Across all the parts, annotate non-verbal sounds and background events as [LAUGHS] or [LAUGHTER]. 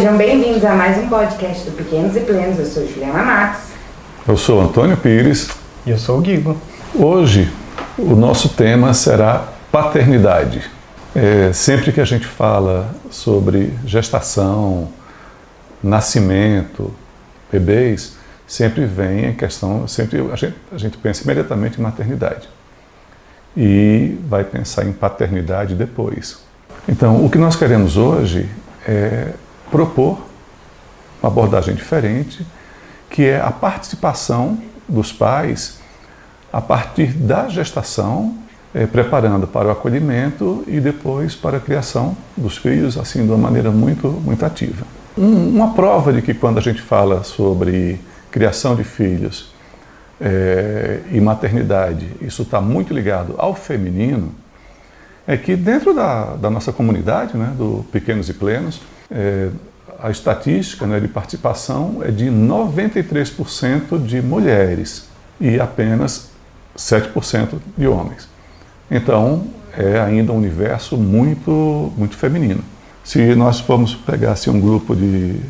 Sejam bem-vindos a mais um podcast do Pequenos e Plenos. Eu sou Juliana Matos. Eu sou Antônio Pires. E eu sou o Guigo. Hoje o nosso tema será paternidade. É, sempre que a gente fala sobre gestação, nascimento, bebês, sempre vem a questão, sempre a gente, a gente pensa imediatamente em maternidade e vai pensar em paternidade depois. Então, o que nós queremos hoje é propor uma abordagem diferente, que é a participação dos pais a partir da gestação, é, preparando para o acolhimento e depois para a criação dos filhos, assim, de uma maneira muito, muito ativa. Um, uma prova de que quando a gente fala sobre criação de filhos é, e maternidade, isso está muito ligado ao feminino, é que dentro da, da nossa comunidade, né, do Pequenos e Plenos, é, a estatística né, de participação é de 93% de mulheres e apenas 7% de homens. Então, é ainda um universo muito, muito feminino. Se nós formos pegar assim, um grupo de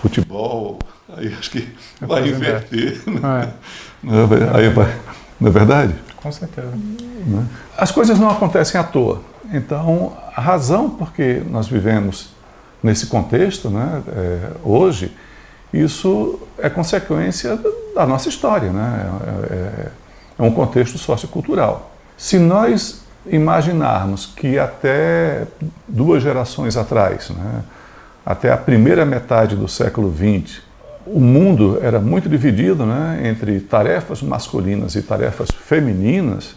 futebol, aí acho que vai inverter. Né? É. Aí vai, não é verdade? Com certeza. Né? As coisas não acontecem à toa. Então, a razão por que nós vivemos nesse contexto, né, é, hoje, isso é consequência da nossa história, né? É, é, é um contexto sociocultural. Se nós imaginarmos que até duas gerações atrás, né, até a primeira metade do século XX, o mundo era muito dividido né, entre tarefas masculinas e tarefas femininas,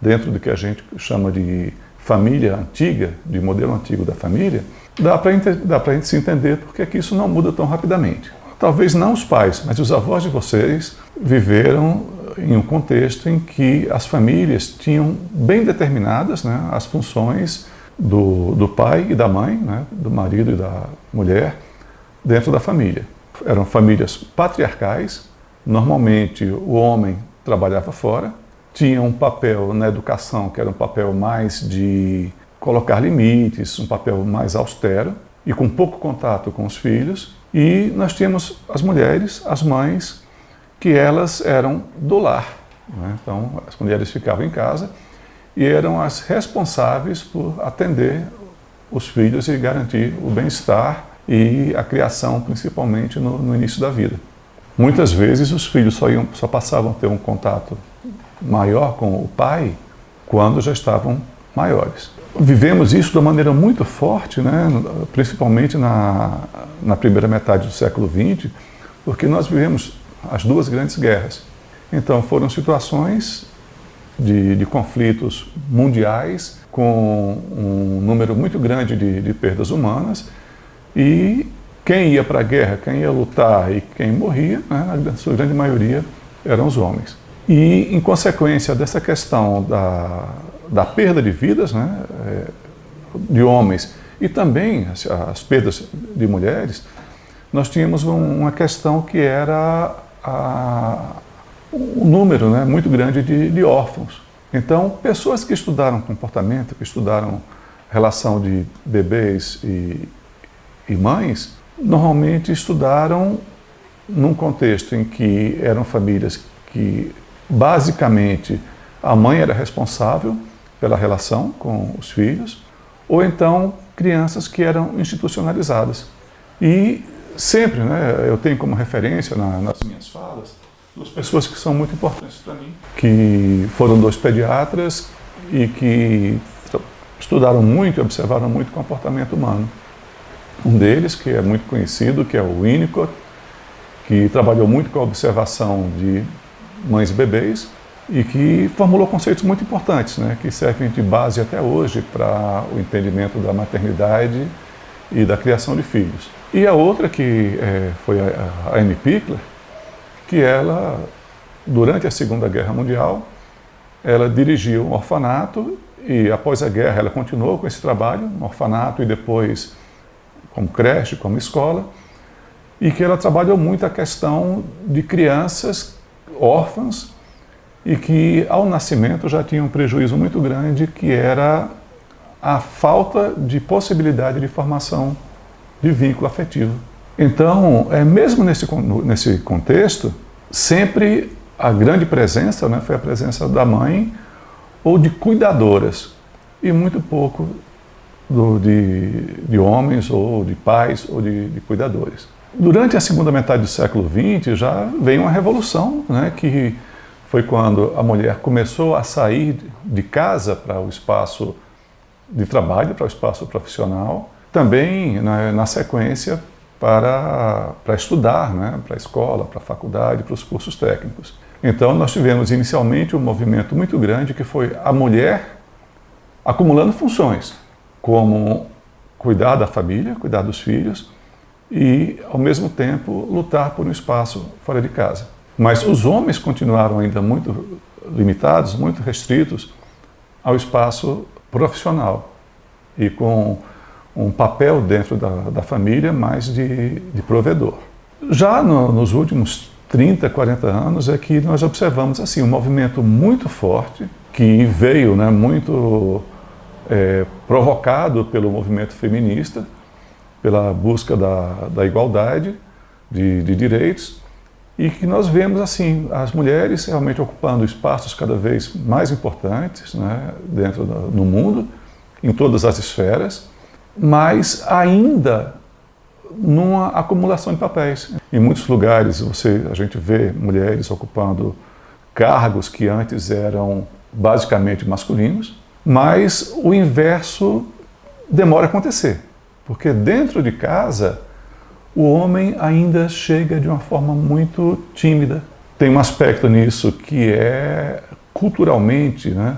dentro do que a gente chama de família antiga, de modelo antigo da família, dá para a gente se entender porque que isso não muda tão rapidamente. Talvez não os pais, mas os avós de vocês viveram em um contexto em que as famílias tinham bem determinadas né, as funções do, do pai e da mãe, né, do marido e da mulher, dentro da família. Eram famílias patriarcais, normalmente o homem trabalhava fora, tinha um papel na educação que era um papel mais de colocar limites, um papel mais austero e com pouco contato com os filhos. E nós tínhamos as mulheres, as mães, que elas eram do lar. Né? Então, as mulheres ficavam em casa e eram as responsáveis por atender os filhos e garantir o bem-estar e a criação, principalmente no, no, início da vida. Muitas vezes os filhos só, iam, só passavam a ter um contato maior com o pai quando já estavam maiores vivemos isso de uma maneira muito forte, né? principalmente na, na primeira metade do século XX, porque nós vivemos as duas grandes guerras. Então foram situações de, de conflitos mundiais com um número muito grande de, de perdas humanas e quem ia para a guerra, quem ia lutar e quem morria, né, a sua grande maioria eram os homens. E, em consequência dessa questão da, da perda de vidas né, é, de homens e também as, as, perdas de mulheres, nós tínhamos um, uma questão que era a, um número né, muito grande de, de órfãos. Então, pessoas que estudaram comportamento, que estudaram relação de bebês e, e mães, normalmente estudaram num contexto em que eram famílias que basicamente a mãe era responsável pela relação com os filhos, ou então crianças que eram institucionalizadas. E sempre, né, eu tenho como referência na, nas minhas falas duas pessoas que são muito importantes para mim, que foram dois pediatras e que estudaram muito e observaram muito o comportamento humano. Um deles, que é muito conhecido, que é o Winnicott, que trabalhou muito com a observação de mães e bebês, e que formulou conceitos muito importantes, né, que servem de base até hoje para o entendimento da maternidade e da criação de filhos. E a outra que é, foi a, a Anne Pickler, que ela, durante a Segunda Guerra Mundial, ela dirigiu um orfanato e após a guerra ela continuou com esse trabalho, no orfanato e depois como creche, como escola, e que ela trabalhou muito a questão de crianças órfãs e que ao nascimento já tinha um prejuízo muito grande que era a falta de possibilidade de formação de vínculo afetivo. Então, é, mesmo nesse, nesse contexto, sempre a grande presença né, foi a presença da mãe ou de cuidadoras, e muito pouco do, de, de homens ou de pais ou de, de cuidadores. Durante a segunda metade do século XX já veio uma revolução, né, que foi quando a mulher começou a sair de casa para o espaço de trabalho, para o espaço profissional, também né, na sequência para, para estudar, né, para a escola, para a faculdade, para os cursos técnicos. Então nós tivemos inicialmente um movimento muito grande que foi a mulher acumulando funções, como cuidar da família, cuidar dos filhos, e, ao mesmo tempo, lutar por um espaço fora de casa. Mas os homens continuaram ainda muito limitados, muito restritos ao espaço profissional e com um papel dentro da, da família mais de, de provedor. Já no, nos últimos 30, 40 anos é que nós observamos assim um movimento muito forte que veio né, muito é, provocado pelo movimento feminista pela busca da, da igualdade de, de direitos e que nós vemos assim as mulheres realmente ocupando espaços cada vez mais importantes né, dentro do, no mundo, em todas as esferas, mas ainda numa acumulação de papéis. Em muitos lugares você a gente vê mulheres ocupando cargos que antes eram basicamente masculinos, mas o inverso demora a acontecer. Porque dentro de casa, o homem ainda chega de uma forma muito tímida. Tem um aspecto nisso que é culturalmente, né?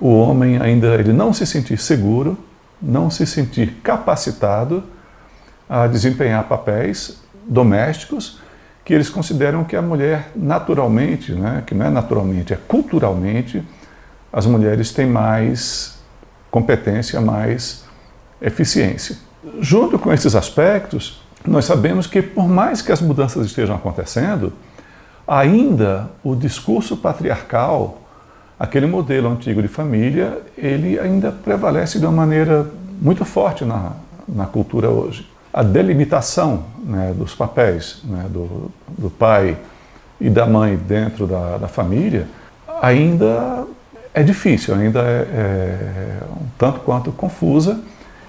O homem ainda ele não se sentir seguro, não se sentir capacitado a desempenhar papéis domésticos que eles consideram que a mulher naturalmente, né, que não é naturalmente, é culturalmente, as mulheres têm mais competência, mais eficiência. Junto com esses aspectos, nós sabemos que, por mais que as mudanças estejam acontecendo, ainda o discurso patriarcal, aquele modelo antigo de família, ele ainda prevalece de uma maneira muito forte na, na cultura hoje. A delimitação né, dos papéis né, do, do pai e da mãe dentro da, da família ainda é difícil, ainda é, é um tanto quanto confusa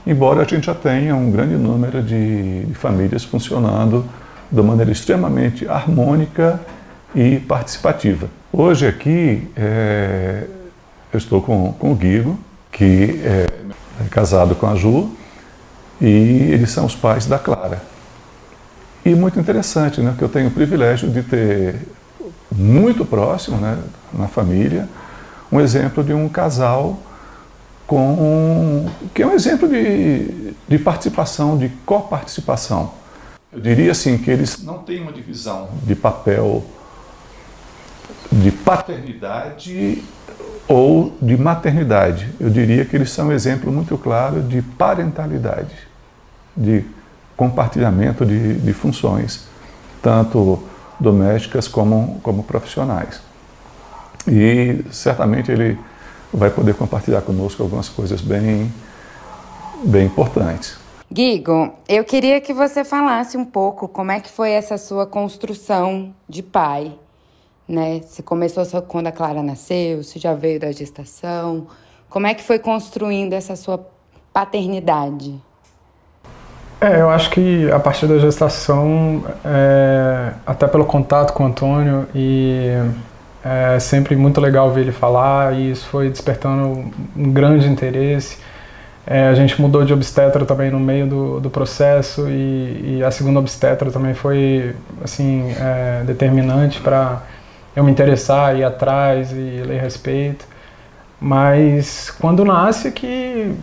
embora a gente já tenha um grande número de, de famílias funcionando de maneira extremamente harmônica e participativa. Hoje aqui é, eu estou com, com o Guigo, que é, é casado com a Ju, e eles são os pais da Clara. E muito interessante, né, que eu tenho o privilégio de ter muito próximo, né, na família, um exemplo de um casal com que é um exemplo de, de participação, de coparticipação. Eu diria assim que eles não têm uma divisão de papel de paternidade ou de maternidade. Eu diria que eles são um exemplo muito claro de parentalidade, de compartilhamento de, de funções, tanto domésticas como, como profissionais. E certamente ele vai poder compartilhar conosco algumas coisas bem, bem importantes. Guigo, eu queria que você falasse um pouco como é que foi essa sua construção de pai. Né? Você começou só quando a Clara nasceu, você já veio da gestação. Como é que foi construindo essa sua paternidade? É, eu acho que a partir da gestação, é, até pelo contato com o Antônio e é sempre muito legal ver ele falar e isso foi despertando um grande interesse. É, a gente mudou de obstetra também no meio do, do processo e, e a segunda obstetra também foi assim é, determinante para eu me interessar, ir atrás e ler respeito. Mas quando nasce que,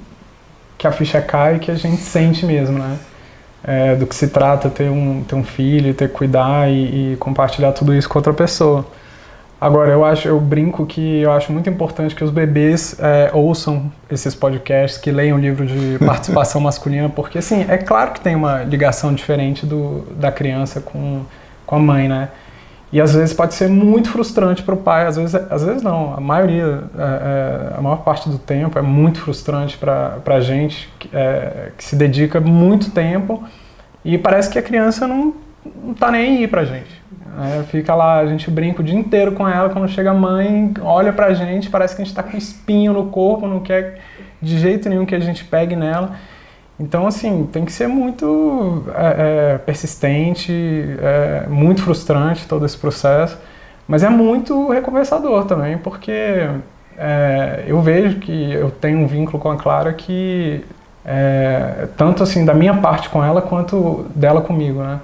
que a ficha cai, que a gente sente mesmo, né? É, do que se trata ter um, ter um filho, ter que cuidar e, e compartilhar tudo isso com outra pessoa. Agora, eu acho, eu brinco que eu acho muito importante que os bebês é, ouçam esses podcasts, que leiam livro de [LAUGHS] participação masculina, porque assim, é claro que tem uma ligação diferente do, da criança com, com a mãe, né? E às vezes pode ser muito frustrante para o pai, às vezes, às vezes não, a maioria, é, é, a maior parte do tempo é muito frustrante para a gente que, é, que se dedica muito tempo E parece que a criança não, não tá nem aí pra gente. É, fica lá, a gente brinca o dia inteiro com ela, quando chega a mãe, olha pra gente, parece que a gente tá com espinho no corpo, não quer de jeito nenhum que a gente pegue nela. Então, assim, tem que ser muito é, é, persistente, é, muito frustrante todo esse processo, mas é muito recompensador também, porque é, eu vejo que eu tenho um vínculo com a Clara que é, tanto assim da minha parte com ela quanto dela comigo, né?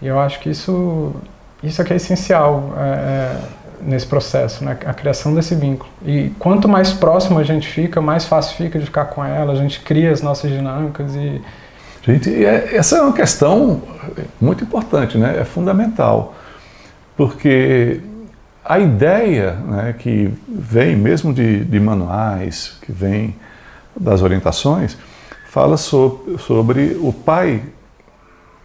E eu acho que isso isso é que é essencial é, é, nesse processo, né? A criação desse vínculo. E quanto mais próximo a gente fica, mais fácil fica de ficar com ela. A gente cria as nossas dinâmicas e Gente, é, essa é uma questão muito importante, né? É fundamental, porque a ideia né, que vem mesmo de, de, manuais, que vem das orientações, fala so, sobre o pai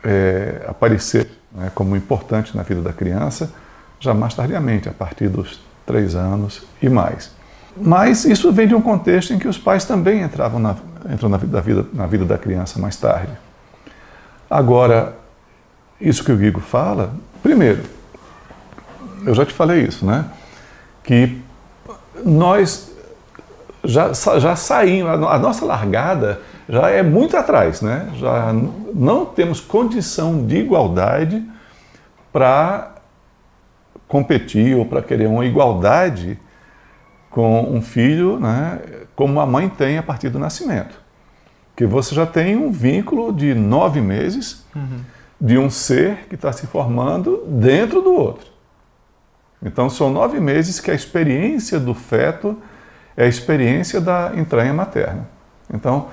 é, aparecer né, como importante na vida da criança já mais tardiamente, a partir dos três anos e mais. Mas isso vem de um contexto em que os pais também entravam na, entram na vida, da vida, na vida da criança mais tarde. Agora, isso que o Guigo fala, primeiro, eu já te falei isso, né? Que nós já, já saímos, a nossa largada já é muito atrás, né? Já não temos condição de igualdade para competir ou para querer uma igualdade com um filho, né? Como a mãe tem a partir do nascimento. Que você já tem um vínculo de nove meses uhum. de um ser que está se formando dentro do outro. Então, são nove meses que a experiência do feto é a experiência da entranha materna. Então,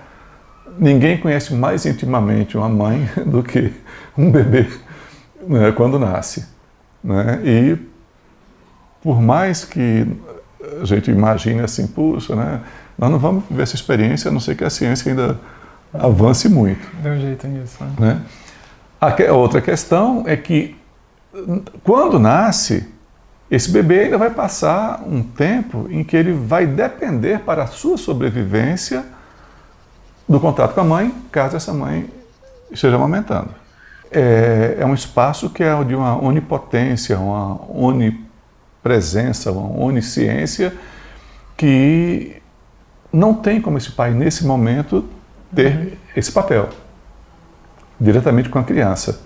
ninguém conhece mais intimamente uma mãe [LAUGHS] do que um bebê né, quando nasce. Né? E, por mais que a gente imagine assim, puxa, né, nós não vamos viver essa experiência, a não ser que a ciência ainda avance muito. Dê um jeito nisso. Né? né? A outra questão é que, quando nasce, esse bebê ainda vai passar um tempo em que ele vai depender para a sua sobrevivência do contato com a mãe, caso essa mãe esteja amamentando. É, é um espaço que é de uma onipotência, uma onipresença, uma onisciência que não tem como esse pai, nesse momento, ter esse papel diretamente com a criança.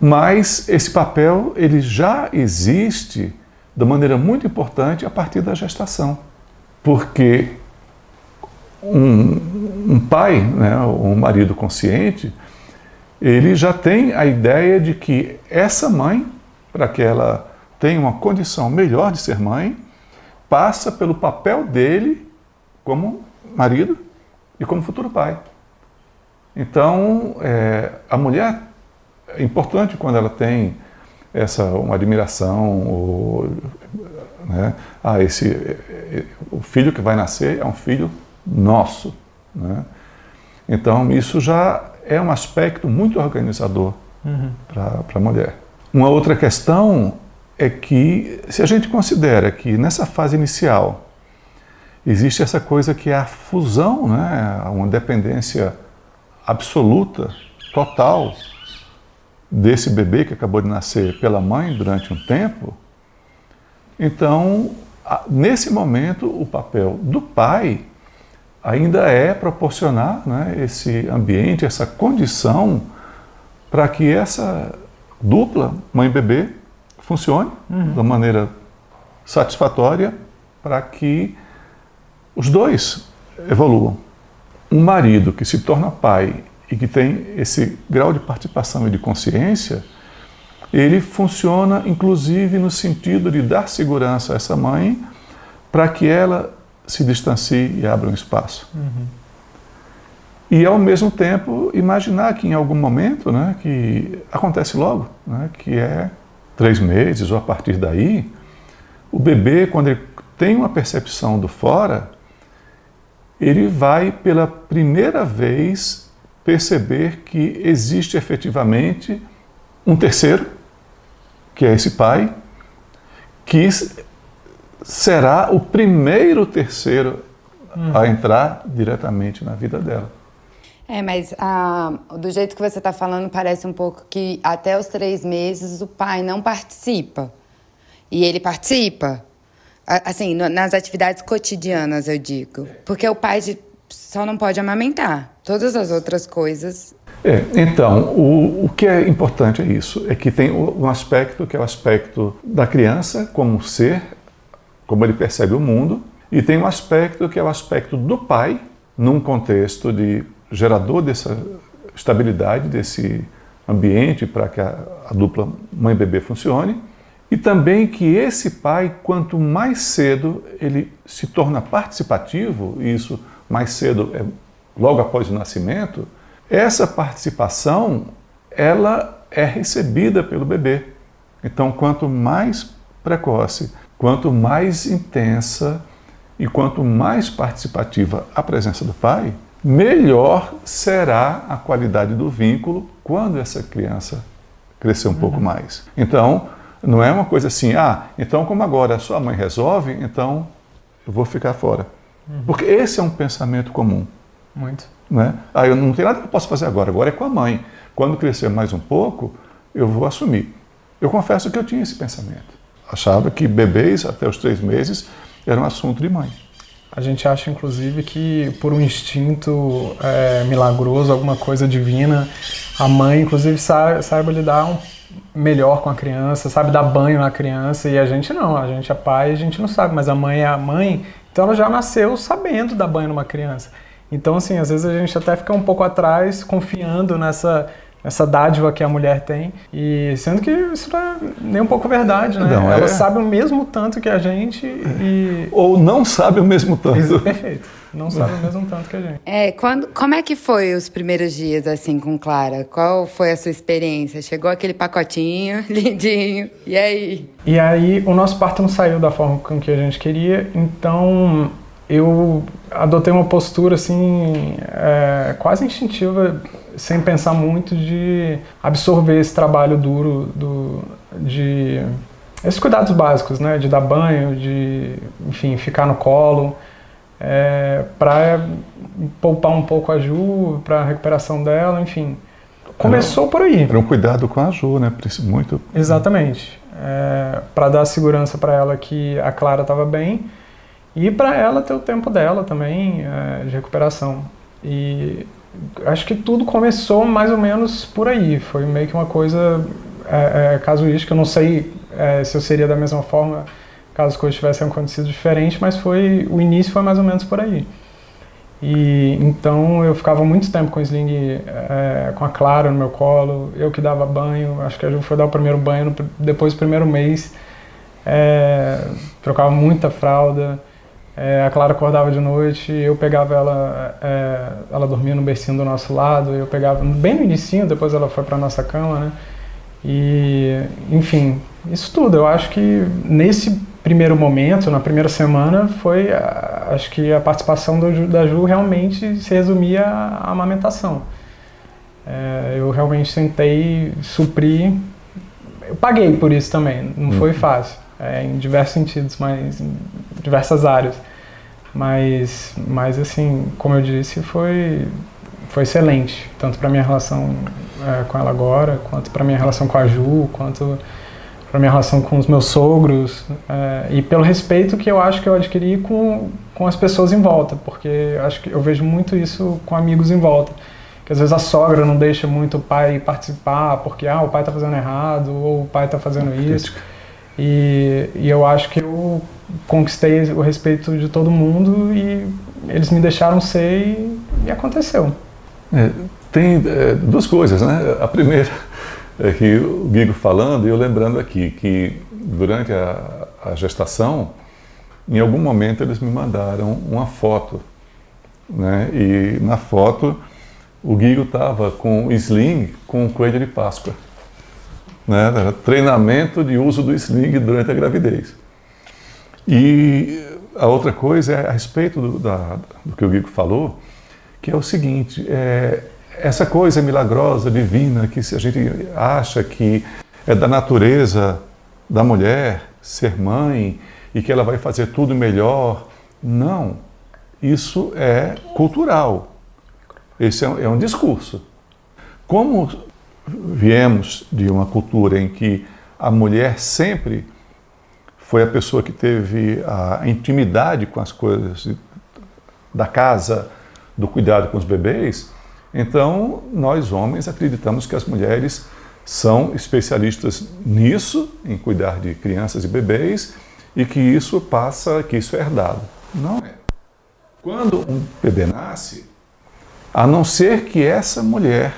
Mas esse papel ele já existe de maneira muito importante a partir da gestação, porque um, um pai, né, um marido consciente, ele já tem a ideia de que essa mãe, para que ela tenha uma condição melhor de ser mãe, passa pelo papel dele como marido e como futuro pai. Então, é, a mulher é importante quando ela tem essa uma admiração ou, né, ah, esse o filho que vai nascer é um filho nosso, né? Então isso já é um aspecto muito organizador uhum. para a mulher. Uma outra questão é que se a gente considera que nessa fase inicial existe essa coisa que é a fusão, né, uma dependência absoluta, total desse bebê que acabou de nascer pela mãe durante um tempo, então, nesse momento, o papel do pai ainda é proporcionar né, esse ambiente, essa condição para que essa dupla mãe-bebê funcione uhum. da maneira satisfatória para que os dois evoluam. Um marido que se torna pai e que tem esse grau de participação e de consciência, ele funciona inclusive no sentido de dar segurança a essa mãe para que ela se distancie e abra um espaço. Uhum. E ao mesmo tempo imaginar que em algum momento, né, que acontece logo, né, que é três meses ou a partir daí, o bebê quando ele tem uma percepção do fora, ele vai pela primeira vez perceber que existe efetivamente um terceiro, que é esse pai, que será o primeiro terceiro a uhum. entrar diretamente na vida dela. É, mas ah, do jeito que você está falando, parece um pouco que até os três meses o pai não participa. E ele participa, assim, nas atividades cotidianas, eu digo. Porque o pai só não pode amamentar. Todas as outras coisas. É, então, o, o que é importante é isso: é que tem um aspecto que é o aspecto da criança como ser, como ele percebe o mundo, e tem um aspecto que é o aspecto do pai, num contexto de gerador dessa estabilidade, desse ambiente para que a, a dupla mãe-bebê funcione. E também que esse pai, quanto mais cedo ele se torna participativo, e isso mais cedo é logo após o nascimento, essa participação ela é recebida pelo bebê. Então, quanto mais precoce, quanto mais intensa e quanto mais participativa a presença do pai, melhor será a qualidade do vínculo quando essa criança crescer um uhum. pouco mais. Então, não é uma coisa assim, ah, então como agora a sua mãe resolve, então eu vou ficar fora. Uhum. Porque esse é um pensamento comum. Muito. Né? Ah, eu não tenho nada que eu possa fazer agora, agora é com a mãe. Quando crescer mais um pouco, eu vou assumir. Eu confesso que eu tinha esse pensamento. Achava que bebês até os três meses era um assunto de mãe. A gente acha, inclusive, que por um instinto é, milagroso, alguma coisa divina, a mãe, inclusive, saiba lidar um, melhor com a criança, sabe dar banho na criança, e a gente não, a gente é pai, a gente não sabe, mas a mãe é a mãe, então ela já nasceu sabendo dar banho numa criança. Então, assim, às vezes a gente até fica um pouco atrás, confiando nessa essa dádiva que a mulher tem. E sendo que isso não é nem um pouco verdade, né? Não, Ela é... sabe o mesmo tanto que a gente e... Ou não sabe o mesmo tanto. Isso, perfeito. Não sabe o mesmo tanto que a gente. É, quando, como é que foi os primeiros dias, assim, com Clara? Qual foi a sua experiência? Chegou aquele pacotinho, [LAUGHS] lindinho, e aí? E aí, o nosso parto não saiu da forma com que a gente queria, então eu adotei uma postura, assim, é, quase instintiva sem pensar muito de absorver esse trabalho duro do, de esses cuidados básicos, né, de dar banho, de, enfim, ficar no colo, é, para poupar um pouco a Ju, para a recuperação dela, enfim. Começou era, por aí. Era um cuidado com a Ju, né, muito. Exatamente, é, para dar segurança para ela que a Clara estava bem e para ela ter o tempo dela também é, de recuperação. E acho que tudo começou mais ou menos por aí. Foi meio que uma coisa é, é, casuística. Eu não sei é, se eu seria da mesma forma caso as coisas tivessem acontecido diferente, mas foi o início foi mais ou menos por aí. E então eu ficava muito tempo com o sling, é, com a Clara no meu colo, eu que dava banho. Acho que a Ju foi dar o primeiro banho no, depois do primeiro mês. É, trocava muita fralda. É, a Clara acordava de noite, eu pegava ela, ela dormia no bercinho do nosso lado, eu pegava bem no início, depois ela foi para nossa cama, né? E, enfim, isso tudo. Eu acho que nesse primeiro momento, na primeira semana, foi, acho que a participação do, da Ju realmente se resumia à amamentação. É, eu realmente tentei suprir, eu paguei por isso também, não foi uhum. fácil, é, em diversos sentidos, mas em diversas áreas. Mas, mas assim, como eu disse, foi, foi excelente, tanto para minha relação é, com ela agora, quanto para minha relação com a Ju, quanto para minha relação com os meus sogros é, e pelo respeito que eu acho que eu adquiri com, com as pessoas em volta, porque acho que eu vejo muito isso com amigos em volta, que às vezes a sogra não deixa muito o pai participar porque ah o pai está fazendo errado ou o pai está fazendo isso e, e eu acho que eu conquistei o respeito de todo mundo e eles me deixaram ser e, e aconteceu. É, tem é, duas coisas, né? A primeira é que o Guigo falando e eu lembrando aqui que durante a, a gestação, em algum momento eles me mandaram uma foto, né? E na foto o Guigo estava com o sling com o coelho de Páscoa. Né? Era treinamento de uso do sling durante a gravidez. E a outra coisa é a respeito do, da, do que o Guigo falou, que é o seguinte: é, essa coisa milagrosa, divina, que a gente acha que é da natureza da mulher ser mãe e que ela vai fazer tudo melhor. Não. Isso é cultural. Esse é, é um discurso. Como viemos de uma cultura em que a mulher sempre foi a pessoa que teve a intimidade com as coisas da casa, do cuidado com os bebês, então nós homens acreditamos que as mulheres são especialistas nisso, em cuidar de crianças e bebês, e que isso passa, que isso é herdado. Não é. Quando um bebê nasce, a não ser que essa mulher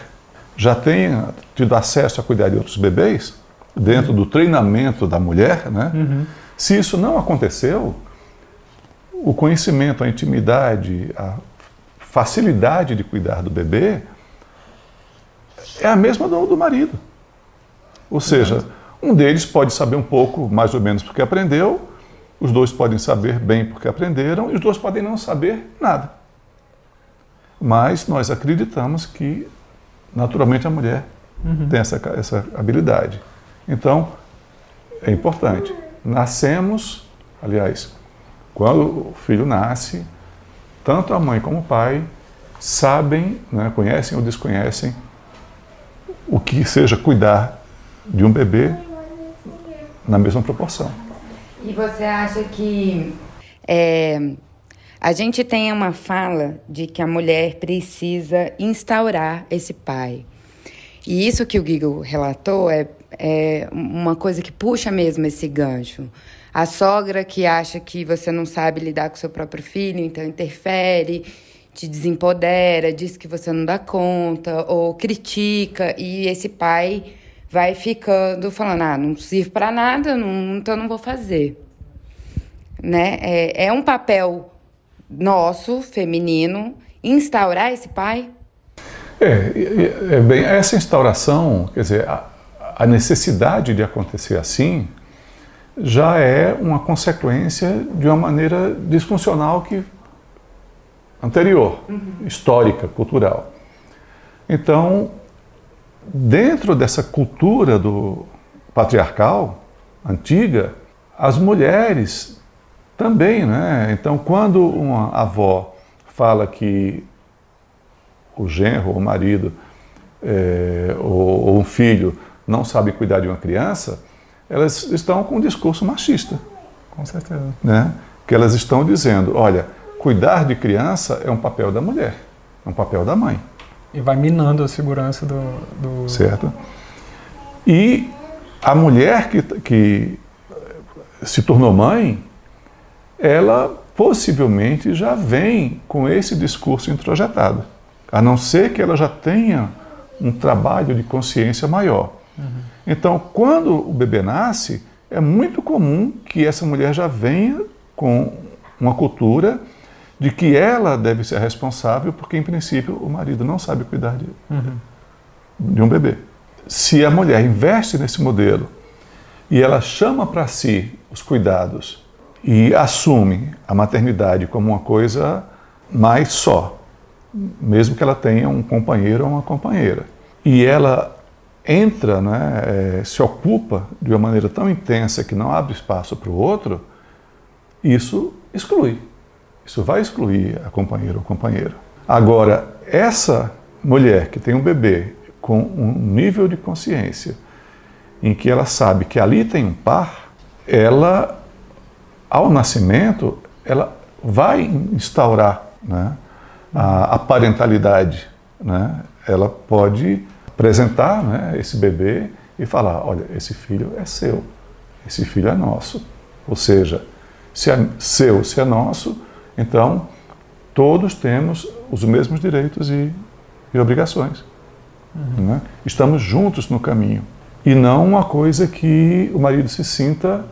já tenha tido acesso a cuidar de outros bebês, dentro do treinamento da mulher, né? Uhum. se isso não aconteceu, o conhecimento, a intimidade, a facilidade de cuidar do bebê é a mesma do, do marido. Ou seja, um deles pode saber um pouco, mais ou menos, porque aprendeu, os dois podem saber bem porque aprenderam, e os dois podem não saber nada. Mas nós acreditamos que, naturalmente, a mulher uhum. tem essa, essa habilidade. Então, é importante. Nascemos, aliás, quando o filho nasce, tanto a mãe como o pai sabem, né, conhecem ou desconhecem o que seja cuidar de um bebê na mesma proporção. E você acha que é, a gente tem uma fala de que a mulher precisa instaurar esse pai. E isso que o Guigo relatou é, é uma coisa que puxa mesmo esse gancho. A sogra que acha que você não sabe lidar com seu próprio filho, então interfere, te desempodera, diz que você não dá conta, ou critica, e esse pai vai ficando falando, ah, não sirvo para nada, não, então não vou fazer. Né? É, é um papel nosso, feminino, instaurar esse pai? É, é bem, essa instauração, quer dizer, a, a necessidade de acontecer assim já é uma consequência de uma maneira disfuncional que anterior, uhum. histórica, cultural. Então, dentro dessa cultura do patriarcal antiga, as mulheres também, né? Então, quando uma avó fala que o genro, o marido é, ou, ou um filho não sabe cuidar de uma criança, elas estão com um discurso machista. Com certeza. Né? Que elas estão dizendo, olha, cuidar de criança é um papel da mulher, é um papel da mãe. E vai minando a segurança do. do... Certo. E a mulher que, que se tornou mãe, ela possivelmente já vem com esse discurso introjetado, a não ser que ela já tenha um trabalho de consciência maior. Uhum. Então, quando o bebê nasce, é muito comum que essa mulher já venha com uma cultura de que ela deve ser responsável, porque em princípio o marido não sabe cuidar de, uhum. de um bebê. Se a mulher investe nesse modelo e ela chama para si os cuidados e assume a maternidade como uma coisa mais só, mesmo que ela tenha um companheiro ou uma companheira, e ela entra, né, é, se ocupa de uma maneira tão intensa que não abre espaço para o outro, isso exclui. Isso vai excluir a companheira ou companheiro. Agora, essa mulher que tem um bebê com um nível de consciência em que ela sabe que ali tem um par, ela, ao nascimento, ela vai instaurar né, a, a, parentalidade. Né? Ela pode apresentar né, esse bebê e falar: olha, esse filho é seu, esse filho é nosso. Ou seja, se é seu, se é nosso, então, todos temos os mesmos direitos e, e obrigações. Uhum. Né? Estamos juntos no caminho. E não uma coisa que o marido se sinta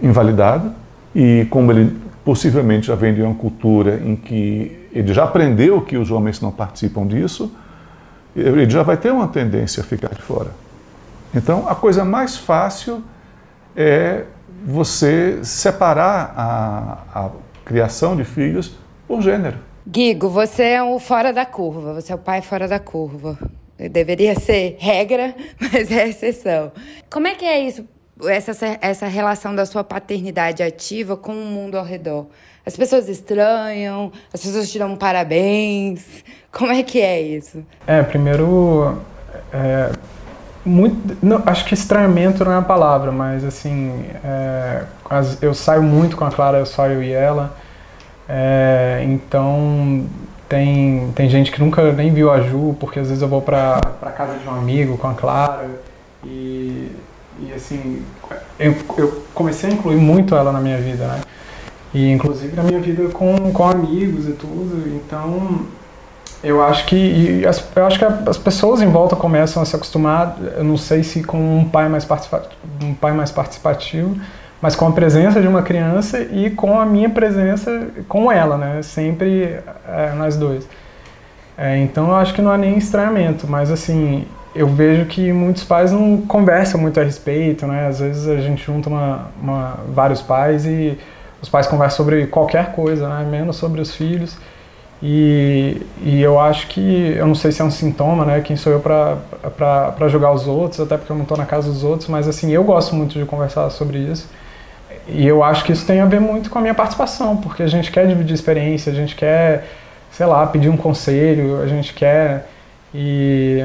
invalidado e como ele possivelmente já vem de uma cultura em que ele já aprendeu que os homens não participam disso, ele já vai ter uma tendência a ficar de fora. Então, a coisa mais fácil é você separar a, a criação de filhos por gênero. Guigo, você é o fora da curva, você é o pai fora da curva. Deveria ser regra, [LAUGHS] mas é exceção. Como é que é isso essa, essa relação da sua paternidade ativa com o mundo ao redor? As pessoas estranham, as pessoas te dão parabéns. Como é que é isso? É, primeiro, é, muito, não, acho que estranhamento não é a palavra, mas assim, é, as, eu saio muito com a Clara, eu eu e ela. É, então tem, tem gente que nunca nem viu a Ju, porque às vezes eu vou pra, pra casa de um amigo com a Clara e, e assim, eu, eu comecei a incluir muito ela na minha vida, né? E inclusive na minha vida com, com amigos e tudo. Então eu acho que as, eu acho que as pessoas em volta começam a se acostumar. Eu não sei se com um pai mais participativo, um pai mais participativo, mas com a presença de uma criança e com a minha presença com ela, né? Sempre é, nós dois. É, então eu acho que não há nem estranhamento, mas assim eu vejo que muitos pais não conversam muito a respeito, né? Às vezes a gente junta uma, uma vários pais e os pais conversam sobre qualquer coisa, né? menos sobre os filhos. E, e eu acho que, eu não sei se é um sintoma, né? Quem sou eu para julgar os outros, até porque eu não estou na casa dos outros, mas assim, eu gosto muito de conversar sobre isso. E eu acho que isso tem a ver muito com a minha participação, porque a gente quer dividir experiência, a gente quer, sei lá, pedir um conselho, a gente quer. E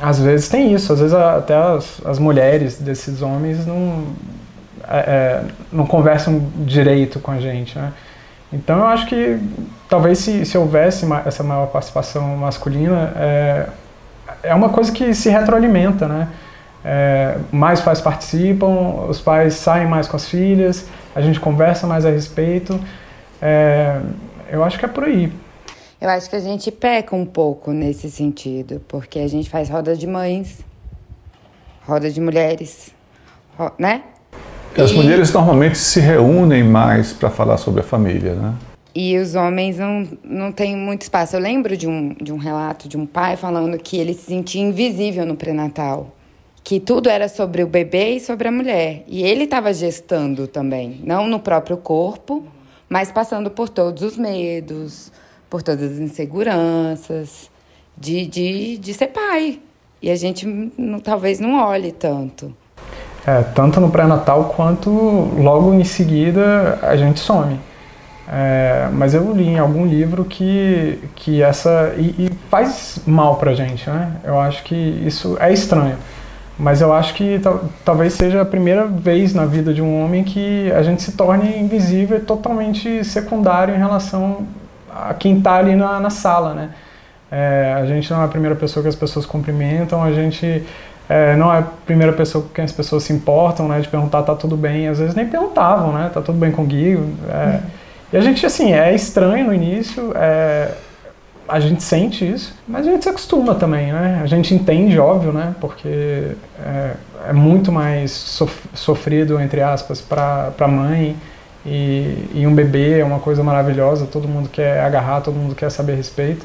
às vezes tem isso, às vezes até as, as mulheres desses homens não, é, é, não conversam direito com a gente, né? Então eu acho que talvez se, se houvesse essa maior participação masculina, é, é uma coisa que se retroalimenta, né? É, mais pais participam, os pais saem mais com as filhas, a gente conversa mais a respeito. É, eu acho que é por aí. Eu acho que a gente peca um pouco nesse sentido, porque a gente faz roda de mães, roda de mulheres, né? As e... mulheres normalmente se reúnem mais para falar sobre a família, né? E os homens não, não têm muito espaço. Eu lembro de um, de um relato de um pai falando que ele se sentia invisível no pré-natal. Que tudo era sobre o bebê e sobre a mulher. E ele estava gestando também, não no próprio corpo, mas passando por todos os medos, por todas as inseguranças de, de, de ser pai. E a gente não, talvez não olhe tanto. É, tanto no pré-natal quanto logo em seguida a gente some. É, mas eu li em algum livro que, que essa. E, e, faz mal pra gente, né? Eu acho que isso é estranho. Mas eu acho que talvez seja a primeira vez na vida de um homem que a gente se torne invisível e totalmente secundário em relação a quem está ali na, na, sala, né? É, a gente não é a primeira pessoa que as pessoas cumprimentam, a gente é, não é a primeira pessoa com quem as pessoas se importam, né? De perguntar tá tudo bem, às vezes nem perguntavam, né? Tá tudo bem com o Gui? É, e a gente, assim, é estranho no início, é, a gente sente isso, mas a gente se acostuma também, né? A gente entende, óbvio, né? Porque é, é muito mais sof sofrido, entre aspas, para a mãe e, e, um bebê é uma coisa maravilhosa, todo mundo quer agarrar, todo mundo quer saber respeito.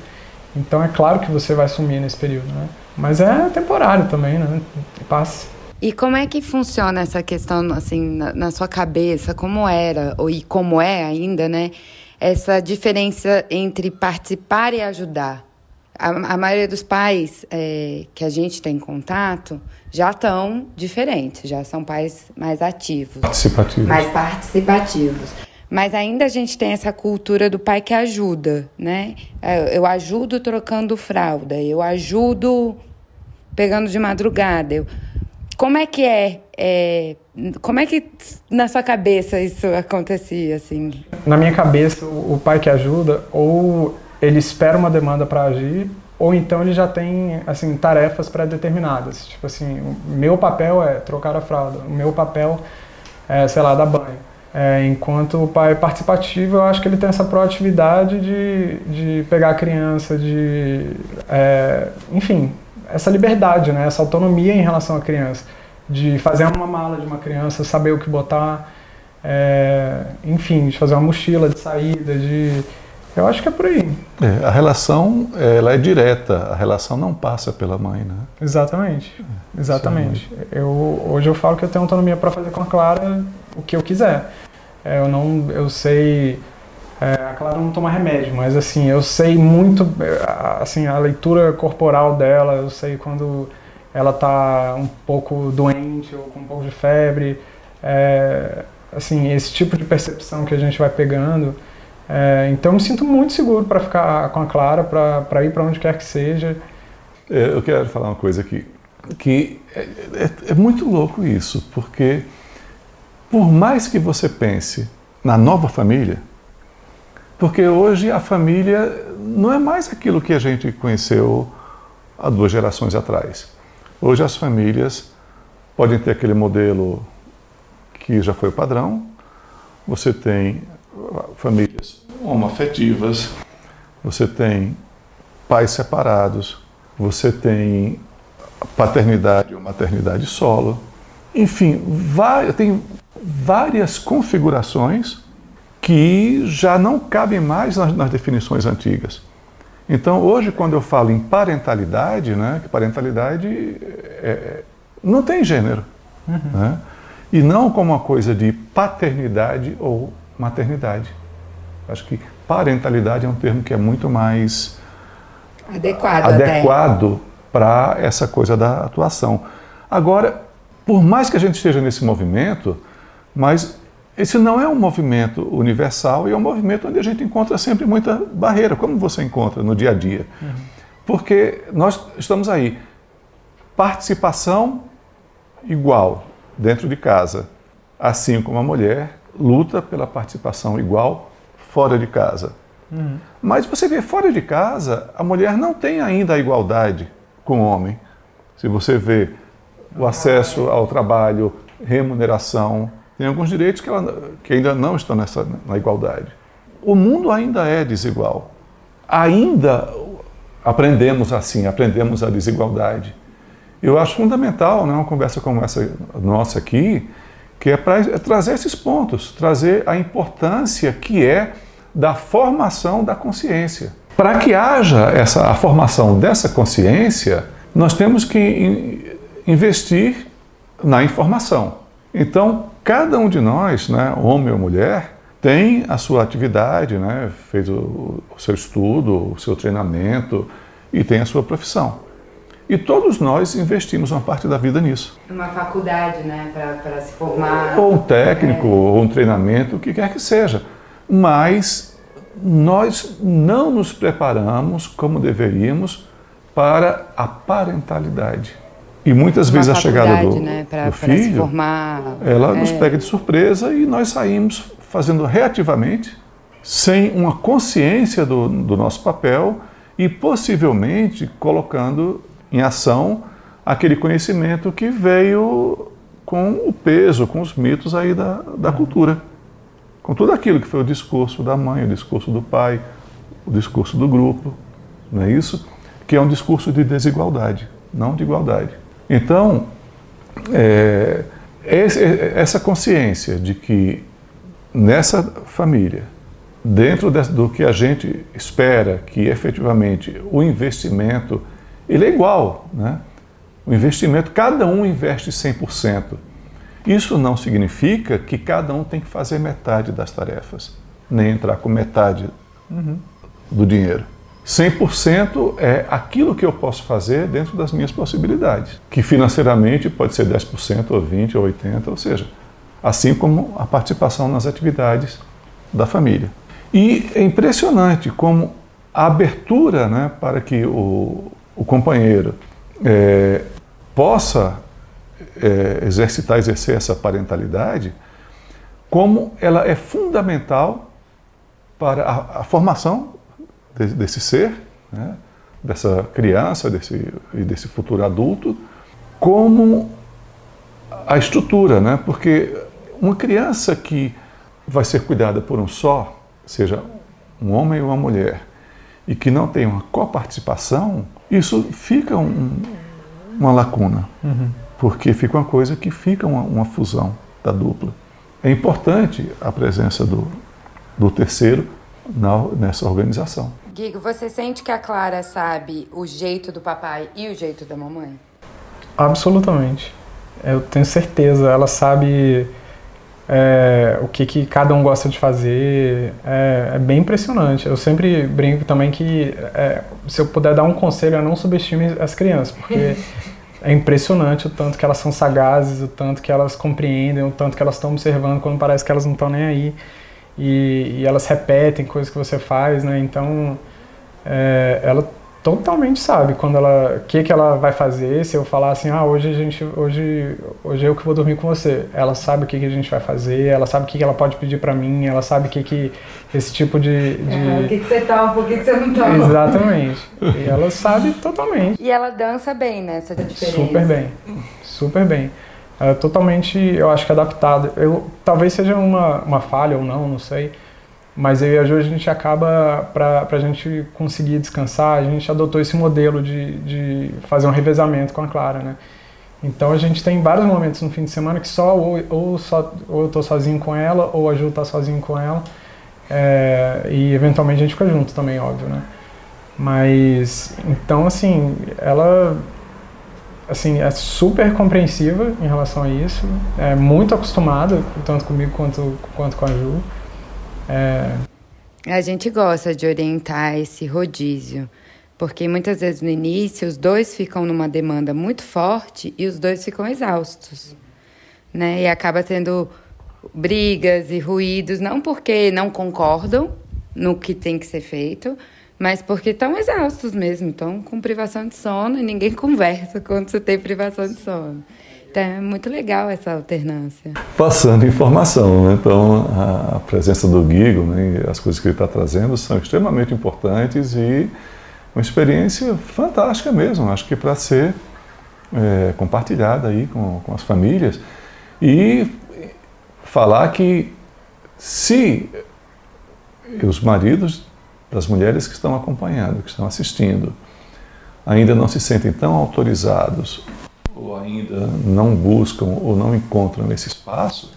Então é claro que você vai sumir nesse período, né? Mas é temporário também, né? Passa. E como é que funciona essa questão, assim, na, na sua cabeça? Como era, ou, e como é ainda, né? Essa diferença entre participar e ajudar. A, a maioria dos pais é, que a gente tem contato já estão diferentes, já são pais mais ativos. Participativos. Mais participativos. Mas ainda a gente tem essa cultura do pai que ajuda, né? É, eu ajudo trocando fralda, eu ajudo pegando de madrugada. Eu, como é que é, é, Como é que na sua cabeça isso acontecia, assim? Na minha cabeça, o pai que ajuda, ou ele espera uma demanda para agir, ou então ele já tem, assim, tarefas pré-determinadas. Tipo assim, o meu papel é trocar a fralda, o meu papel é, sei lá, dar banho. É, enquanto o pai participativo, eu acho que ele tem essa proatividade de, de pegar a criança, de. É, enfim, essa liberdade, né? essa autonomia em relação à criança, de fazer uma mala de uma criança, saber o que botar, é, enfim, de fazer uma mochila de saída, de eu acho que é por aí. É, a relação ela é direta, a relação não passa pela mãe, né? Exatamente, é, exatamente. Eu hoje eu falo que eu tenho autonomia para fazer com a Clara o que eu quiser. É, eu não, eu sei é, a Clara não toma remédio, mas assim, eu sei muito, assim, a leitura corporal dela, eu sei quando ela está um pouco doente ou com um pouco de febre. É, assim, esse tipo de percepção que a gente vai pegando. É, então, me sinto muito seguro para ficar com a Clara, para ir para onde quer que seja. É, eu quero falar uma coisa aqui, que é, é, é muito louco isso, porque por mais que você pense na nova família, porque hoje a família não é mais aquilo que a gente conheceu há duas gerações atrás. Hoje as famílias podem ter aquele modelo que já foi o padrão. Você tem famílias homoafetivas, você tem pais separados, você tem paternidade ou maternidade solo. Enfim, tem várias configurações que já não cabem mais nas, nas, definições antigas. Então, hoje, quando eu falo em parentalidade, né, que parentalidade é não tem gênero. Uhum. Né? E não como uma coisa de paternidade ou maternidade. Acho que parentalidade é um termo que é muito mais adequado, adequado para essa coisa da atuação. Agora, por mais que a gente esteja nesse movimento, mas esse não é um movimento universal e é um movimento onde a gente encontra sempre muita barreira, como você encontra no dia a dia. Uhum. Porque nós estamos aí. Participação igual dentro de casa, assim como a mulher luta pela participação igual fora de casa. Uhum. Mas você vê, fora de casa, a mulher não tem ainda a igualdade com o homem. Se você vê o acesso ao trabalho, remuneração, tem alguns direitos que, ela, que ainda não estão nessa, na igualdade. O mundo ainda é desigual. Ainda aprendemos assim, aprendemos a desigualdade. Eu acho fundamental, né, uma conversa como essa nossa aqui, que é para é trazer esses pontos, trazer a importância que é da formação da consciência. Para que haja essa a formação dessa consciência, nós temos que investir na informação. Então, cada um de nós, né, homem ou mulher, tem a sua atividade, né, fez o, o seu estudo, o seu treinamento e tem a sua profissão. E todos nós investimos uma parte da vida nisso. Uma faculdade, né, para se formar. Ou um técnico, é. ou um treinamento, o que quer que seja. Mas nós não nos preparamos como deveríamos para a parentalidade. E muitas vezes a chegada do, né, pra, do filho, formar, ela é. nos pega de surpresa e nós saímos fazendo reativamente, sem uma consciência do, do nosso papel e possivelmente colocando em ação aquele conhecimento que veio com o peso, com os mitos aí da, da cultura. Com tudo aquilo que foi o discurso da mãe, o discurso do pai, o discurso do grupo, não é isso? Que é um discurso de desigualdade, não de igualdade. Então, é, essa consciência de que nessa família, dentro do que a gente espera que efetivamente o investimento, ele é igual, né? O investimento, cada um investe 100%. Isso não significa que cada um tem que fazer metade das tarefas, nem entrar com metade do dinheiro. 100% é aquilo que eu posso fazer dentro das minhas possibilidades, que financeiramente pode ser 10% ou 20% ou 80%, ou seja, assim como a participação nas atividades da família. E é impressionante como a abertura né, para que o, o companheiro é, possa é, exercitar, exercer essa parentalidade, como ela é fundamental para a, a formação desse ser, né, dessa criança desse, e desse futuro adulto, como a estrutura, né? porque uma criança que vai ser cuidada por um só, seja um homem ou uma mulher, e que não tem uma coparticipação, isso fica um, uma lacuna, uhum. porque fica uma coisa que fica uma, uma, fusão da dupla. É importante a presença do, do terceiro na, nessa organização. Guigo, você sente que a Clara sabe o jeito do papai e o jeito da mamãe? Absolutamente. Eu tenho certeza. Ela sabe é, o que, que cada um gosta de fazer. É, é bem impressionante. Eu sempre brinco também que é, se eu puder dar um conselho, é não subestime as crianças, porque [LAUGHS] é impressionante o tanto que elas são sagazes, o tanto que elas compreendem, o tanto que elas estão observando quando parece que elas não estão nem aí. E, e, elas repetem coisas que você faz, né? Então, é, ela totalmente sabe quando ela, o que que ela vai fazer. Se eu falar assim, ah, hoje a gente, hoje, hoje é eu que vou dormir com você. Ela sabe o que que a gente vai fazer. Ela sabe o que que ela pode pedir para mim. Ela sabe o que que esse tipo de, de... É, o que que você toma, o que que você não toma. Exatamente. E ela sabe totalmente. E ela dança bem nessa diferença. Super bem, super bem. É totalmente, eu acho que adaptada. Eu talvez seja uma uma falha ou não, não sei mas eu e a Ju, a gente acaba, para a gente conseguir descansar, a gente adotou esse modelo de, de fazer um revezamento com a Clara, né? Então a gente tem vários momentos no fim de semana que só ou, ou, só, ou eu tô sozinho com ela, ou a Ju tá sozinho com ela. É, e eventualmente a gente fica junto também, óbvio, né? Mas, então assim, ela assim, é super compreensiva em relação a isso, é muito acostumada, tanto comigo quanto, quanto com a Ju. É... A gente gosta de orientar esse rodízio, porque muitas vezes no início os dois ficam numa demanda muito forte e os dois ficam exaustos, né? E acaba tendo brigas e ruídos, não porque não concordam no que tem que ser feito, mas porque estão exaustos mesmo, estão com privação de sono e ninguém [LAUGHS] conversa quando você tem privação de sono. Então é muito legal essa alternância. Passando informação, né? então a, presença do Guigo né, as coisas que ele está trazendo são extremamente importantes e uma experiência fantástica mesmo, acho que para ser é, compartilhada aí com, com as famílias e falar que se os maridos das mulheres que estão acompanhando, que estão assistindo, ainda não se sentem tão autorizados ainda não buscam ou não encontram esse espaço,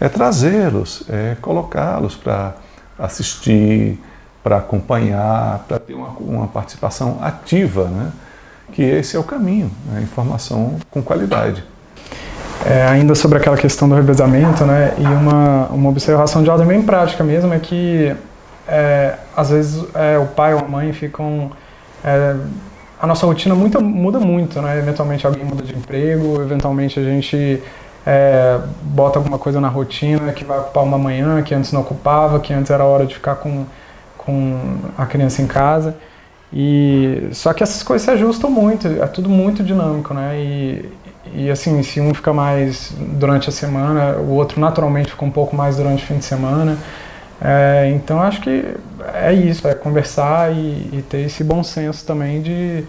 é trazê-los, é colocá-los para assistir, para acompanhar, para ter uma, uma, participação ativa, né? que esse é o caminho, né? informação com qualidade. É, ainda sobre aquela questão do revezamento, né, e uma, uma observação de ordem bem prática mesmo, é que é, às vezes é, o pai ou a mãe ficam é, a nossa rotina muda, muda muito, né? Eventualmente alguém muda de emprego, eventualmente a gente é, bota alguma coisa na rotina que vai ocupar uma manhã que antes não ocupava, que antes era hora de ficar com, com a criança em casa. E só que essas coisas se ajustam muito, é tudo muito dinâmico, né? E, e assim, se um fica mais durante a semana, o outro naturalmente fica um pouco mais durante o fim de semana. É, então acho que é isso, é conversar e, e, ter esse bom senso também de,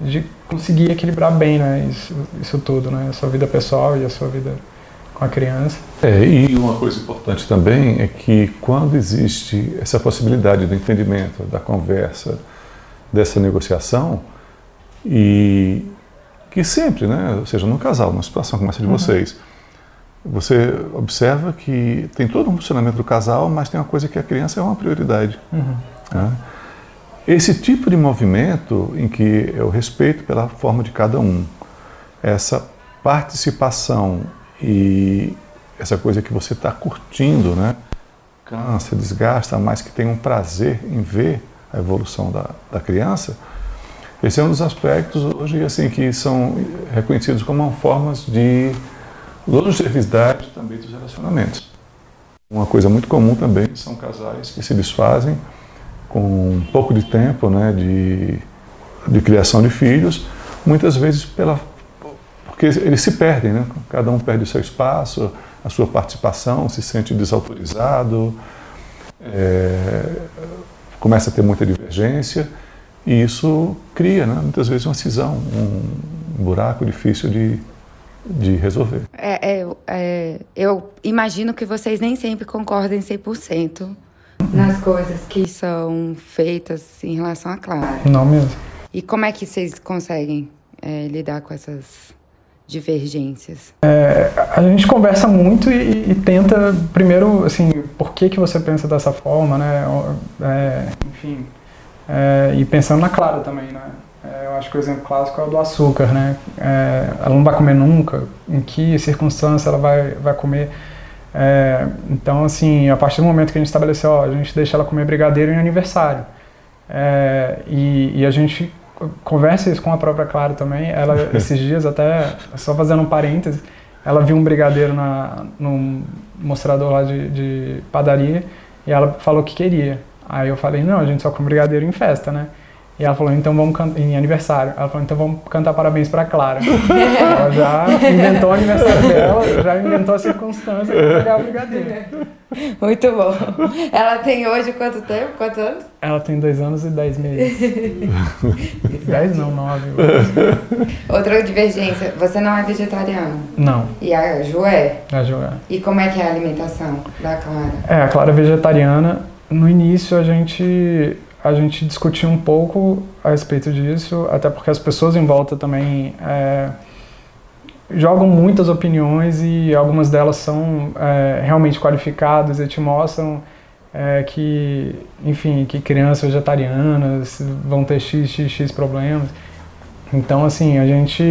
de conseguir equilibrar bem né, isso, isso tudo, né, a sua vida pessoal e a sua vida com a criança. É, e uma coisa importante também é que quando existe essa possibilidade do entendimento, da conversa, dessa negociação, e que sempre, né, ou seja, no casal, numa situação como essa de uhum. vocês, você observa que tem todo um funcionamento do casal, mas tem uma coisa que a criança é uma prioridade. Uhum. Né? Esse tipo de movimento em que eu respeito pela forma de cada um, essa participação e essa coisa que você está curtindo, né? cansa, desgasta, mas que tem um prazer em ver a evolução da, da criança, esse é um dos aspectos hoje assim que são reconhecidos como formas de longevidade também dos relacionamentos. Uma coisa muito comum também são casais que se desfazem com pouco de tempo né, de, de criação de filhos, muitas vezes pela, porque eles se perdem, né? cada um perde o seu espaço, a sua participação, se sente desautorizado, é, começa a ter muita divergência e isso cria né, muitas vezes uma cisão, um buraco difícil de, de resolver. É, é, é, eu imagino que vocês nem sempre concordem 100% nas coisas que são feitas em relação a Clara. Não mesmo. E como é que vocês conseguem é, lidar com essas divergências? É, a gente conversa muito e, e, tenta, primeiro, assim, por que, que você pensa dessa forma, né? É, enfim, é, e pensando na Clara também, né? É, eu acho que o exemplo clássico é o do açúcar, né? É, ela não vai comer nunca, em que circunstância ela vai, vai comer. É, então, assim, a partir do momento que a gente estabeleceu, ó, a gente deixa ela comer brigadeiro em aniversário. É, e, e, a gente conversa isso com a própria Clara também. Ela, [LAUGHS] esses dias, até, só fazendo um parêntese, ela viu um brigadeiro na, num mostrador lá de, de padaria e ela falou que queria. Aí eu falei, não, a gente só come brigadeiro em festa, né? E ela falou, então vamos cantar em aniversário. Ela falou, então vamos cantar parabéns para Clara. ela já inventou o aniversário dela, já inventou a circunstância para pegar o brigadeiro. [LAUGHS] Muito bom. Ela tem hoje quanto tempo? Quantos anos? Ela tem dois anos e dez meses. [LAUGHS] dez não, nove. Outra divergência, você não é vegetariano? Não. E a Ju é? A Ju é. E como é que é a alimentação da Clara? É, a Clara é vegetariana. No início a gente a gente discutiu um pouco a respeito disso, até porque as pessoas em volta também é, jogam muitas opiniões e algumas delas são é, realmente qualificadas e te mostram é, que, enfim, que crianças vegetarianas vão ter x, x, x problemas. Então, assim, a gente,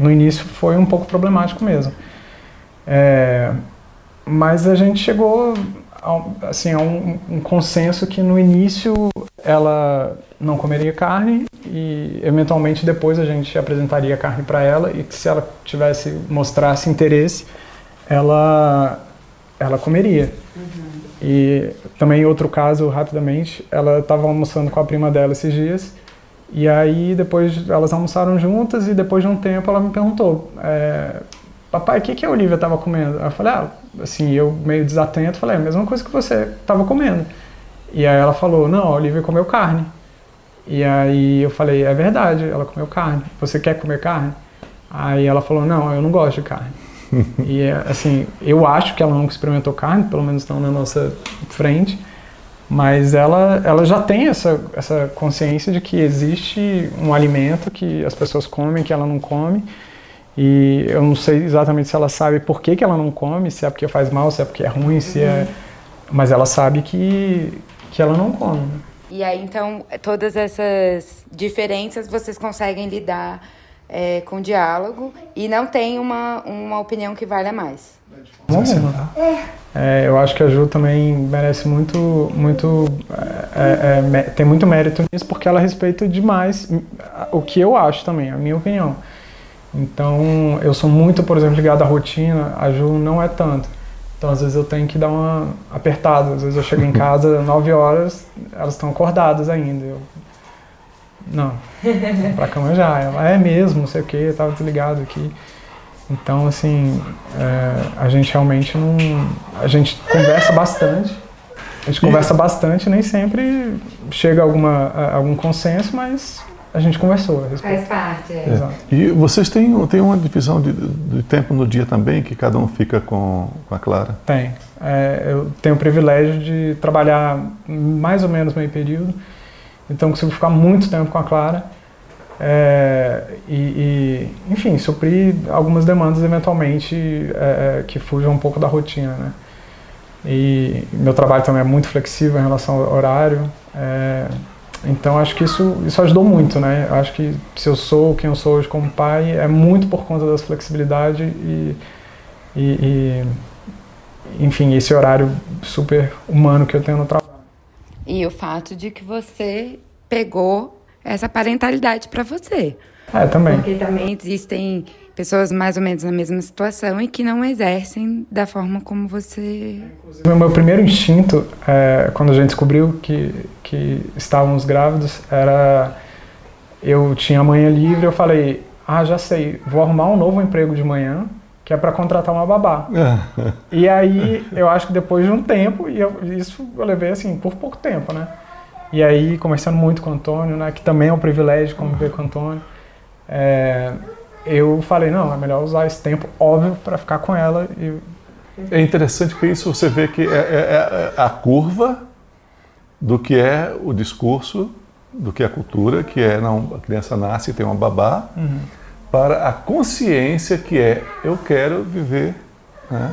no início foi um pouco problemático mesmo. É, mas a gente chegou assim, um, um, consenso que no início ela não comeria carne e eventualmente depois a gente apresentaria carne para ela e que se ela tivesse mostrasse interesse, ela ela comeria. Uhum. E também outro caso rapidamente, ela estava almoçando com a prima dela esses dias e aí depois elas almoçaram juntas e depois de um tempo ela me perguntou é, papai, o que, que a Olivia estava comendo? Eu falei, ah, assim, eu meio desatento, falei, é a mesma coisa que você estava comendo. E aí ela falou, não, a Olivia comeu carne. E aí eu falei, é verdade, ela comeu carne. Você quer comer carne? Aí ela falou, não, eu não gosto de carne. [LAUGHS] e assim, eu acho que ela nunca experimentou carne, pelo menos não na nossa frente, mas ela, ela já tem essa, essa consciência de que existe um alimento que as pessoas comem, que ela não come, e eu não sei exatamente se ela sabe por que, que ela não come, se é porque faz mal, se é porque é ruim, se é. Uhum. Mas ela sabe que, que ela não come. E aí, então, todas essas diferenças vocês conseguem lidar é, com diálogo e não tem uma, uma opinião que valha mais. Nenhuma. É, eu acho que a Ju também merece muito, muito é, é, é tem muito mérito nisso porque ela respeita demais o que eu acho também, a minha opinião. Então, eu sou muito, por exemplo, ligado à rotina, a Ju não é tanto. Então, às vezes eu tenho que dar uma apertada. Às vezes eu chego em [LAUGHS] casa 9 horas, elas estão acordadas ainda. Eu, não, pra cama já. Ela é mesmo, não sei o que, eu tava desligado aqui. Então, assim, é, a gente realmente não. A gente conversa bastante. A gente conversa bastante, nem sempre chega a alguma, a algum consenso, mas a gente conversou. A Faz parte, é. é. E vocês têm, têm uma divisão de, de, tempo no dia também, que cada um fica com, com a Clara? Tem. É, eu tenho o privilégio de trabalhar mais ou menos meio período, então consigo ficar muito tempo com a Clara. É, e, e, enfim, suprir algumas demandas eventualmente é, é, que fujam um pouco da rotina, né? E meu trabalho também é muito flexível em relação ao horário. É, então acho que isso, isso ajudou muito, né? Acho que se eu sou quem eu sou hoje como pai é muito por conta dessa flexibilidade e, e, e enfim, esse horário super humano que eu tenho no trabalho. E o fato de que você pegou essa parentalidade para você. É, também. Porque também existem pessoas mais ou menos na mesma situação e que não exercem da forma como você. O meu primeiro instinto, é, quando a gente descobriu que, que estávamos grávidos, era. Eu tinha a manhã livre, eu falei: ah, já sei, vou arrumar um novo emprego de manhã, que é para contratar uma babá. [LAUGHS] e aí, eu acho que depois de um tempo, e eu, isso eu levei assim, por pouco tempo, né? E aí, conversando muito com o Antônio, né, que também é um privilégio conviver com o Antônio, é, eu falei, não, é melhor usar esse tempo, óbvio, para ficar com ela. E... É interessante que isso você vê que é, é, é, a curva do que é o discurso, do que é a cultura, que é não, a criança nasce e tem uma babá, uhum. para a consciência que é eu quero viver né,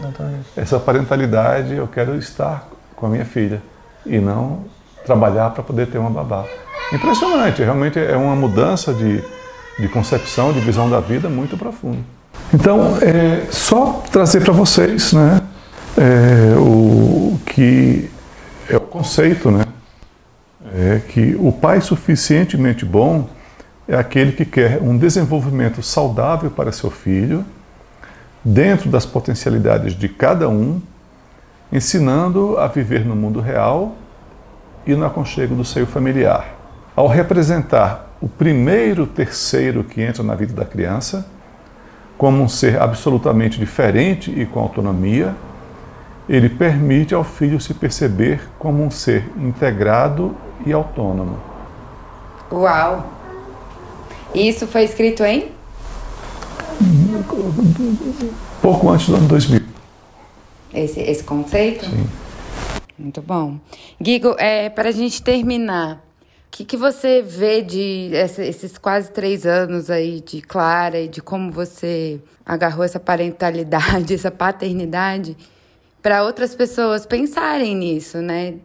essa parentalidade, eu quero estar com a minha filha e não trabalhar para poder ter uma babá. Impressionante, realmente é uma mudança de de concepção, de visão da vida muito profundo. Então, é, só trazer para vocês né, é, o que é o conceito, né? É que o pai suficientemente bom é aquele que quer um desenvolvimento saudável para seu filho, dentro das potencialidades de cada um, ensinando a viver no mundo real e no aconchego do seio familiar. Ao representar o primeiro terceiro que entra na vida da criança, como um ser absolutamente diferente e com autonomia, ele permite ao filho se perceber como um ser integrado e autônomo. Uau! Isso foi escrito em? Pouco antes do ano 2000. Esse, esse conceito? Sim. Muito bom. Guigo, é, para a gente terminar, que, que você vê de esses quase três anos aí de Clara e de como você agarrou essa parentalidade, [LAUGHS] essa paternidade, para outras pessoas pensarem nisso, né?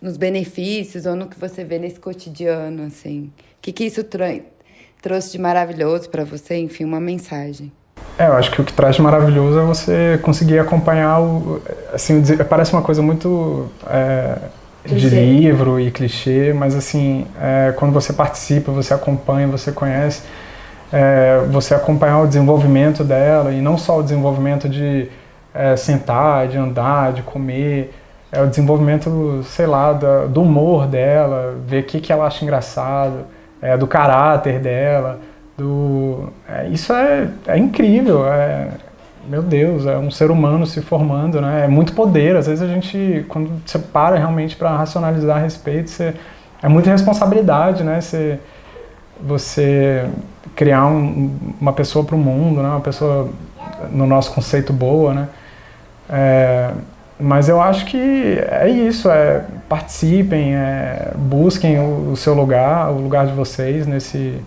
Nos benefícios ou no que você vê nesse cotidiano, assim. O que, que isso trouxe de maravilhoso para você? Enfim, uma mensagem. É, eu acho que o que traz de maravilhoso é você conseguir acompanhar o. Assim, parece uma coisa muito. É, de livro e clichê, mas assim, é, quando você participa, você acompanha, você conhece, é, você acompanhar o desenvolvimento dela e não só o desenvolvimento de é, sentar, de andar, de comer, é o desenvolvimento, sei lá, da, do humor dela, ver o que, que ela acha engraçado, é, do caráter dela, do é, isso é, é incrível, é, meu Deus, é um ser humano se formando, né? É muito poder. Às vezes a gente, quando você para realmente para racionalizar a respeito, você, é muita responsabilidade, né? Você, você criar um, uma pessoa para o mundo, né? Uma pessoa no nosso conceito boa, né? É, mas eu acho que é isso, é participem, é, busquem o, o, seu lugar, o lugar de vocês nesse,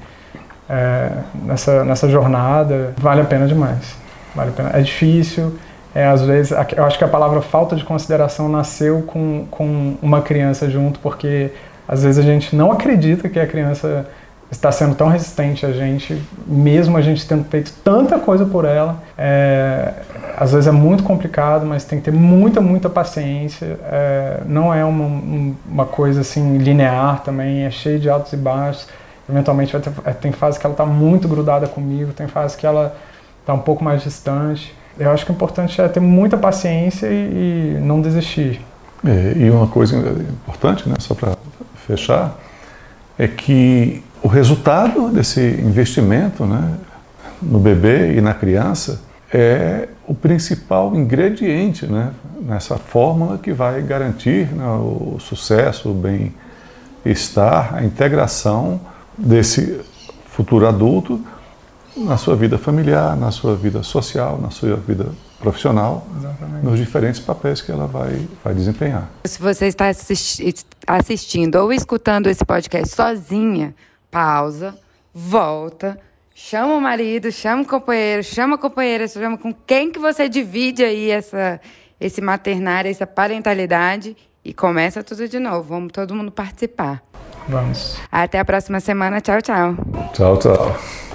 é, nessa, nessa jornada. Vale a pena demais. Vale a pena. É difícil, é, às vezes, eu acho que a palavra falta de consideração nasceu com, com uma criança junto, porque às vezes a gente não acredita que a criança está sendo tão resistente a gente, mesmo a gente tendo feito tanta coisa por ela. É, às vezes é muito complicado, mas tem que ter muita, muita paciência. É, não é uma, uma coisa assim linear também, é cheio de altos e baixos. Eventualmente vai ter, tem fase que ela está muito grudada comigo, tem fase que ela está um pouco mais distante. Eu acho que o importante é ter muita paciência e, e não desistir. É, e uma coisa importante, né, só para fechar, é que o resultado desse investimento né, no bebê e na criança é o principal ingrediente né, nessa fórmula que vai garantir né, o sucesso, o bem-estar, a integração desse futuro adulto na sua vida familiar, na sua vida social, na sua vida profissional, Exatamente. nos diferentes papéis que ela vai, vai desempenhar. Se você está assisti assistindo ou escutando esse podcast sozinha, pausa, volta, chama o marido, chama o companheiro, chama a companheira, chama com quem que você divide aí essa, esse maternário, essa parentalidade e começa tudo de novo. Vamos todo mundo participar. Vamos. Até a próxima semana. Tchau, tchau. Tchau, tchau.